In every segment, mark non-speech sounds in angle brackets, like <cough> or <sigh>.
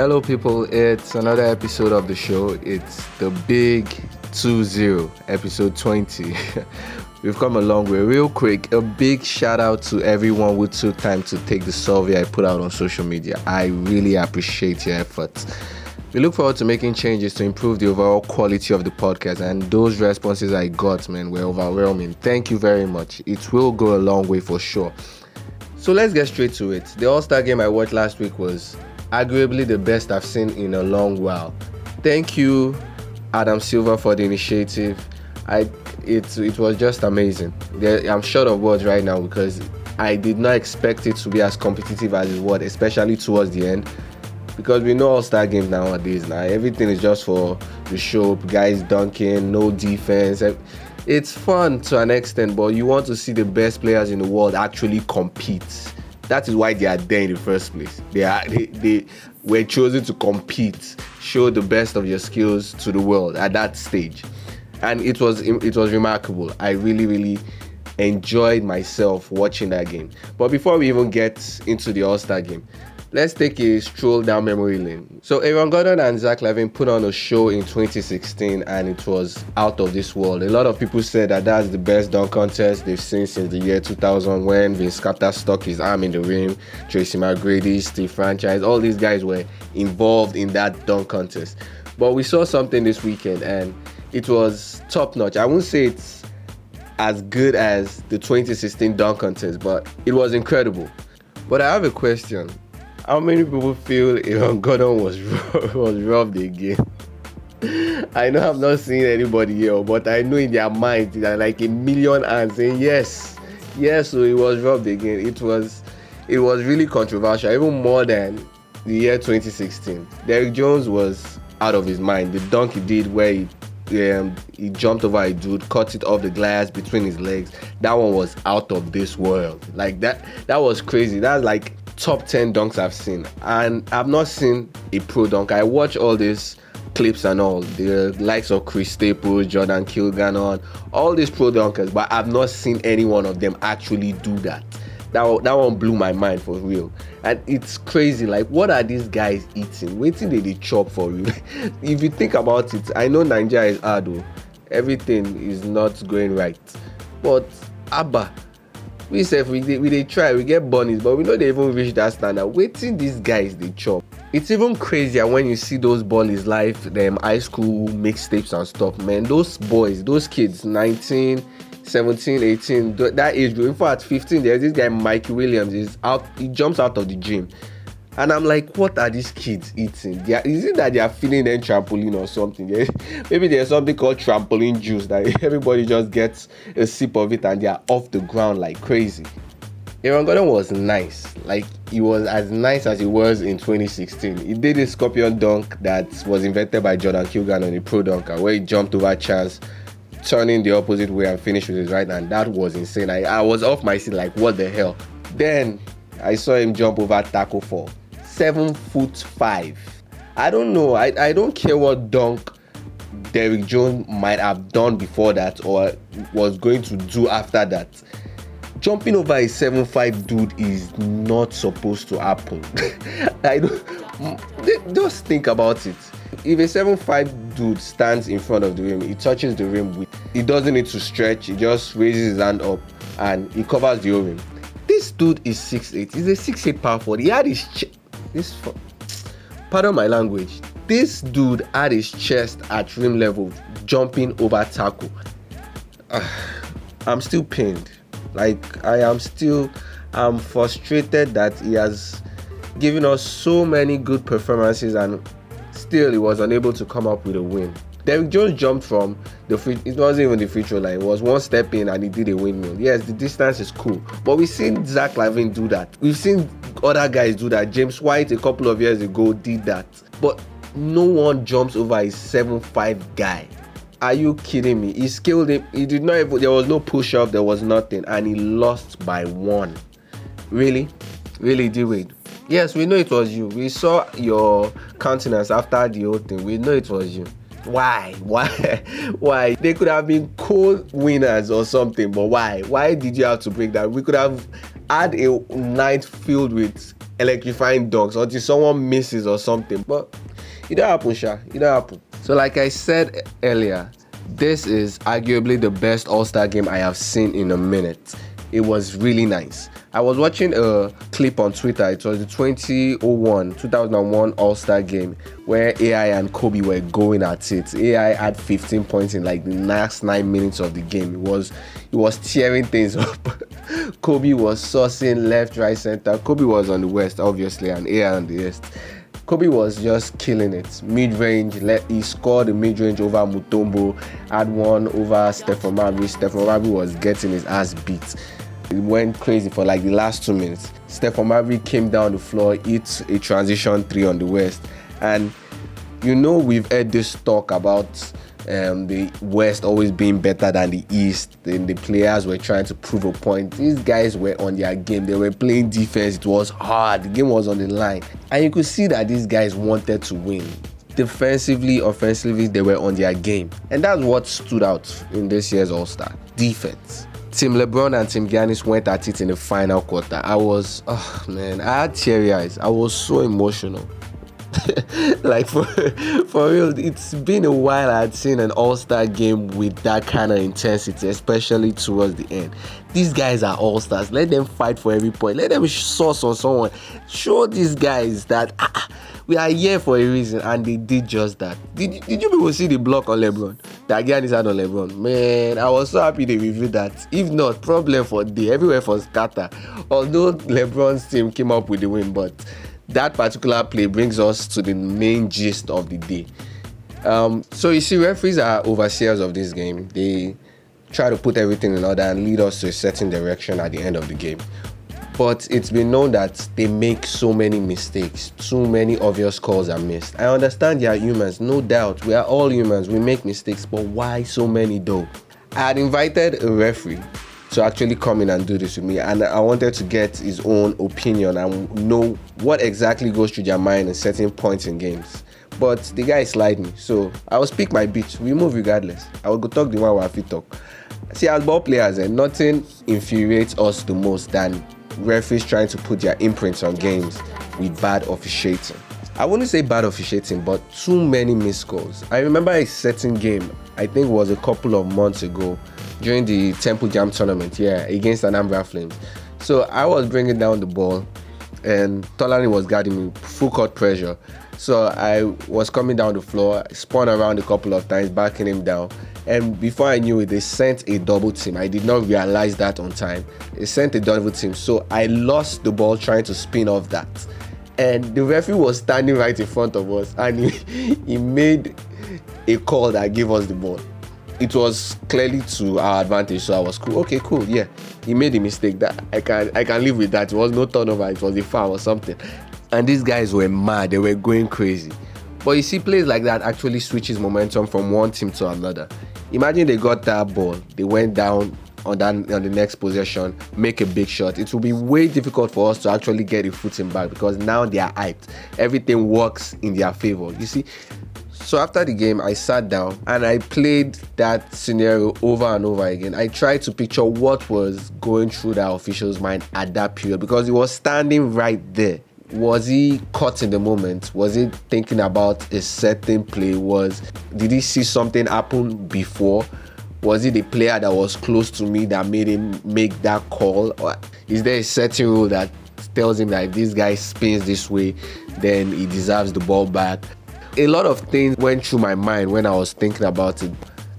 Hello, people. It's another episode of the show. It's the big 2 0, episode 20. <laughs> We've come a long way. Real quick, a big shout out to everyone who took time to take the survey I put out on social media. I really appreciate your efforts. We look forward to making changes to improve the overall quality of the podcast, and those responses I got, man, were overwhelming. Thank you very much. It will go a long way for sure. So let's get straight to it. The All Star game I watched last week was arguably the best I've seen in a long while. Thank you, Adam Silver, for the initiative. I it it was just amazing. I'm short of words right now because I did not expect it to be as competitive as it was, especially towards the end. Because we know all star games nowadays now, everything is just for the show, guys dunking, no defense. It's fun to an extent, but you want to see the best players in the world actually compete. That is why they are there in the first place. They are they, they were chosen to compete, show the best of your skills to the world at that stage and it was it was remarkable. I really really enjoyed myself watching that game. But before we even get into the All Star game, let's take a stroll down memory lane. So Aaron Gordon and Zach LaVine put on a show in 2016 and it was out of this world. A lot of people said that that's the best dunk contest they've seen since the year 2000 when Vince Carter stuck his arm in the rim, Tracy McGrady, Steve Francis, all these guys were involved in that dunk contest. But we saw something this weekend and it was top notch. I won't say it's as good as the 2016 dunk contest, but it was incredible. But I have a question. How many people feel Aaron Gordon was <laughs> was robbed again? I know I've not seen anybody here, but I know in their mind are like a million hands saying yes, yes. So it was robbed again. It was, it was really controversial, even more than the year 2016. Derrick Jones was out of his mind. The dunk he did where he um, he jumped over a dude, cut it off the glass between his legs. That one was out of this world. Like that, that was crazy. That's like top 10 dunks I've seen. And I've not seen a pro dunk. I watch all these clips and all, the likes of Chris Staples, Jordan Kilganon, all these pro dunkers, but I've not seen any one of them actually do that that, that one blew my mind for real and it's crazy like what are these guys eating waiting they, they chop for you. <laughs> if you think about it i know nigeria is hard though everything is not going right but abba we say we dey we dey try we get bunnies but we no dey even reach that standard wetin these guys dey chop it's even crazier when you see those bunnies live them high school mixtapes and stuff man those boys those kids 19 17, 18, that age group. In fact, 15, there's this guy, Mike Williams, is out, he jumps out of the gym. And I'm like, what are these kids eating? Are, is it that they are feeling them trampoline or something? <laughs> Maybe there's something called trampoline juice that <laughs> everybody just gets a sip of it and they are off the ground like crazy. Aaron Gordon was nice. Like he was as nice as he was in 2016. He did a scorpion dunk that was invented by Jordan Kilganon the pro dunker where he jumped over chance turning the opposite way and finished with his right hand. That was insane. I, I was off my seat like, what the hell? Then I saw him jump over Tacko Fall. Seven foot five. I don't know. I, I don't care what dunk Derrick Jones might have done before that or was going to do after that. Jumping over a seven five dude is not supposed to happen. <laughs> I don't just think about it if a seven five dude stands in front of the rim, he touches the rim with he doesn't need to stretch, he just raises his hand up and he covers the rim. This dude is six eight. He's a six eight power forward. He had his ch- this pardon my language. This dude had his chest at rim level, jumping over Tacko. Uh, I'm still pained. Like I am still I'm frustrated that he has given us so many good performances and still he was unable to come up with a win. Derrick Jones jumped from the free, it wasn't even the free throw line, it was one step in and he did a windmill. Yes, the distance is cool, but we've seen Zach LaVine do that. We've seen other guys do that. James White a couple of years ago did that, but no one jumps over a seven-five guy. Are you kidding me? He scaled him. He did not even, there was no push up, there was nothing, and he lost by one. Really? Really, D-Wade? Yes, we know it was you. We saw your countenance after the whole thing. We know it was you. Why? Why? <laughs> Why? They could have been co-winners or something, but why? Why did you have to break that? We could have had a night filled with electrifying dunks until someone misses or something. But it don't happen, Sha. It don't happen. So, like I said earlier, this is arguably the best All Star game I have seen in a minute. It was really nice. I was watching a clip on Twitter. It was the 2001 2001 All Star game where AI and Kobe were going at it. AI had 15 points in like the last nine minutes of the game. It was it was tearing things <laughs> up. Kobe was sourcing left, right, center. Kobe was on the west, obviously, and AI on the east. Kobe was just killing it. Mid range, let he scored the mid range over Mutombo, had one over Stephon Marbury. Stephon Marbury was getting his ass beat. It went crazy for like the last two minutes. Stephon Marbury came down the floor, hit a transition three on the West. And you know, we've heard this talk about um, the West always being better than the East. Then the players were trying to prove a point. These guys were on their game. They were playing defense. It was hard. The game was on the line. And you could see that these guys wanted to win. Defensively, offensively, they were on their game. And that's what stood out in this year's All Star defense. Team LeBron and Team Giannis went at it in the final quarter. I was, oh man, I had teary eyes. I was so emotional. <laughs> like for for real, it's been a while I had seen an all-star game with that kind of intensity, especially towards the end. These guys are all-stars. Let them fight for every point. Let them source on someone. Show these guys that ah, we are here for a reason, and they did just that. Did, did you people see the block on LeBron? The Giannis on LeBron. Man, I was so happy they reviewed that. If not, problem for day everywhere for scatter. Although LeBron's team came up with the win, but that particular play brings us to the main gist of the day. Um, so you see, referees are overseers of this game. They try to put everything in order and lead us to a certain direction at the end of the game but it's been known that they make so many mistakes. Too many obvious calls are missed. I understand they are humans, no doubt. We are all humans, we make mistakes, but why so many though? I had invited a referee to actually come in and do this with me, and I wanted to get his own opinion and know what exactly goes through their mind at certain points in games. But the guy slide me, so I will speak my bit. We move regardless. I will go talk the one where I talk. See, as ball players, eh, nothing infuriates us the most than referees trying to put their imprints on games with bad officiating. I wouldn't say bad officiating, but too many missed calls. I remember a certain game, I think it was a couple of months ago, during the Temple Jam tournament, yeah, against Anambra Flames. So I was bringing down the ball, and Tolani was guarding me, full court pressure. So I was coming down the floor, spun around a couple of times, backing him down. And before I knew it, they sent a double team. I did not realize that on time. They sent a double team. So I lost the ball trying to spin off that. And the referee was standing right in front of us and <laughs> he, he made a call that gave us the ball. It was clearly to our advantage, so I was cool. Okay, cool, yeah. He made a mistake. That I can I can live with that. It was no turnover, it was a foul or something and these guys were mad they were going crazy but you see plays like that actually switches momentum from one team to another imagine they got that ball they went down on that on the next possession make a big shot it will be way difficult for us to actually get a footing back because now they are hyped everything works in their favor you see so after the game, I sat down and I played that scenario over and over again. I tried to picture what was going through that official's mind at that period because he was standing right there was he caught in the moment? Was he thinking about a certain play? Was did he see something happen before? Was it the player that was close to me that made him make that call? Or is there a certain rule that tells him that if this guy spins this way, then he deserves the ball back? A lot of things went through my mind when I was thinking about it.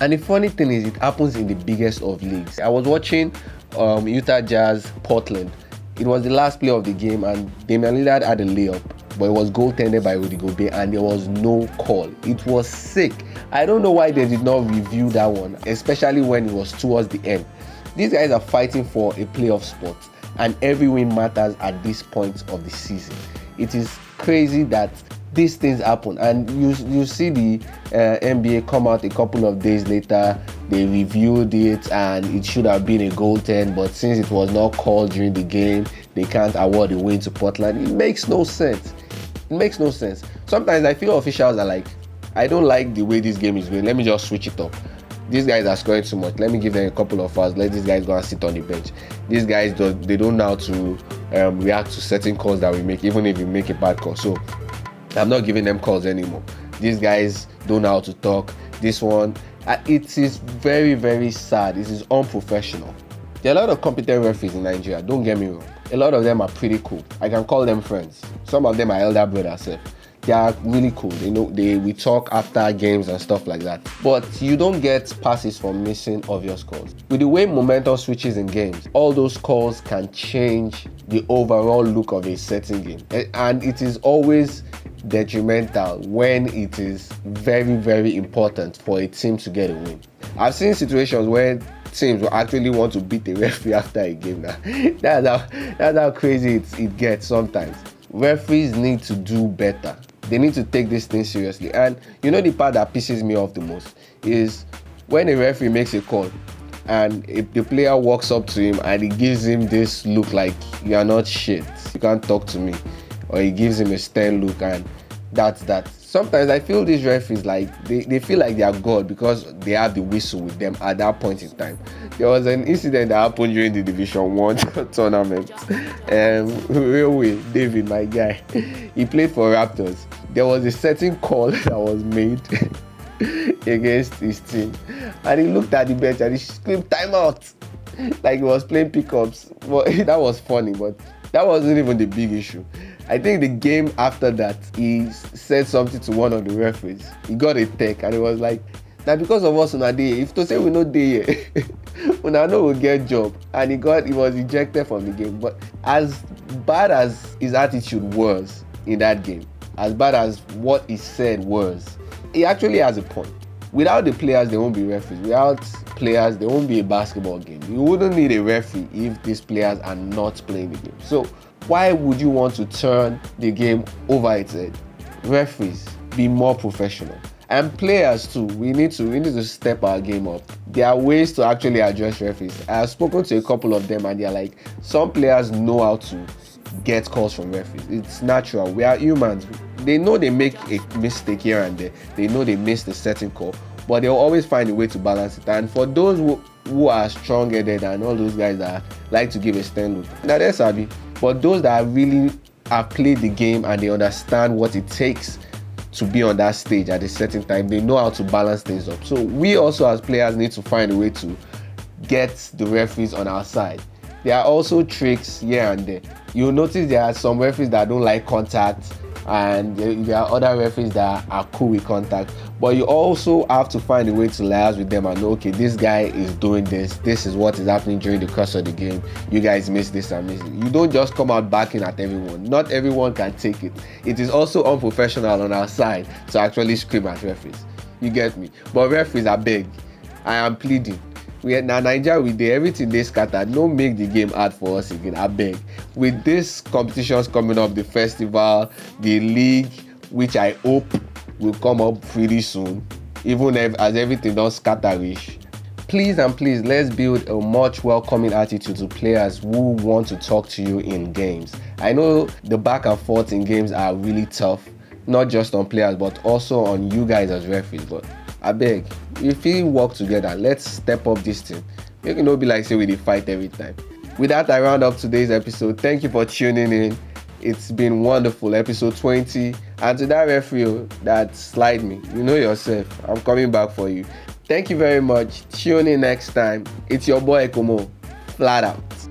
And the funny thing is, it happens in the biggest of leagues. I was watching um, Utah Jazz Portland it was the last play of the game, and Damian Lillard had a layup, but it was goaltended by Rudy Gobert, and there was no call. It was sick. I don't know why they did not review that one, especially when it was towards the end. These guys are fighting for a playoff spot, and every win matters at this point of the season. It is crazy that these things happen. And you you see the uh, NBA come out a couple of days later they reviewed it and it should have been a goaltend but since it was not called during the game they can't award the win to Portland. It makes no sense. It makes no sense. Sometimes I feel officials are like I don't like the way this game is going. Let me just switch it up. These guys are scoring too much. Let me give them a couple of hours let these guys go and sit on the bench. These guys do, they don't know how to um, react to certain calls that we make, even if we make a bad call. So I'm not giving them calls anymore. These guys don't know how to talk. This one, uh, it is very, very sad. This is unprofessional. There are a lot of competent referees in Nigeria, don't get me wrong. A lot of them are pretty cool. I can call them friends. Some of them are elder brothers. They are really cool. They know they we talk after games and stuff like that. But you don't get passes for missing obvious calls. With the way momentum switches in games, all those calls can change the overall look of a certain game. And it is always detrimental when it is very, very important for a team to get a win. I've seen situations where teams will actually want to beat the referee <laughs> after a game <laughs> that's how that's how crazy it, it gets sometimes. Referees need to do better. They need to take this thing seriously. And you know the part that pisses me off the most is when a referee makes a call and if the player walks up to him and he gives him this look like you are not shit, you can't talk to me, or he gives him a stern look and that's that. Sometimes I feel these referees like they, they feel like they are God because they have the whistle with them at that point in time. There was an incident that happened during the Division One <laughs> tournament. Um, Railway, David, my guy, <laughs> he played for Raptors. There was a certain call <laughs> that was made against his team, and he looked at the bench and he screamed "timeout," like he was playing pickups. Well, that was funny, but that wasn't even the big issue. I think the game after that, he said something to one of the referees. He got a tech and it was like, now because of us on a day, if to say we know day, when <laughs> I know we get job, and he got he was ejected from the game. But as bad as his attitude was in that game, as bad as what he said was, he actually has a point. Without the players, there won't be referees. Without players, there won't be a basketball game. You wouldn't need a referee if these players are not playing the game. So why would you want to turn the game over its head? Referees, be more professional. And players too, we need to we need to step our game up. There are ways to actually address referees. I have spoken to a couple of them and they're like, some players know how to get calls from referees. It's natural. We are humans. They know they make a mistake here and there. They know they missed a certain call, but they'll always find a way to balance it. And for those who, who are strong-headed and all those guys that like to give a stand look, they're savvy. But those that really have played the game and they understand what it takes to be on that stage at a certain time, they know how to balance things up. So we also as players need to find a way to get the referees on our side. There are also tricks here and there. You'll notice there are some referees that don't like contact and there are other referees that are cool with contact. But you also have to find a way to liaise with them and know okay this guy is doing this. This is what is happening during the course of the game. You guys miss this and miss it. You don't just come out backing at everyone. Not everyone can take it. It is also unprofessional on our side to actually scream at referees. You get me? But referees are big i am pleading we na naija we dey everything dey scattered. No make the game hard for us again abeg with these competitions coming up the festival the league which i hope will come up pretty soon even if, as everything don scatter reach please and please let's build a much welcoming attitude to players who want to talk to you in games. I know the back and forth in games are really tough not just on players but also on you guys as referees but abeg if we work together let's step up this thing. Make e no be like say we dey fight every time. With that i round up today's episode. Thank you for tuning in. It's been wonderful. Episode 20 and to that referee oh, that slide me. You know yourself. I'm coming back for you. Thank you very much. Tune in next time. It's your boy Komo flat out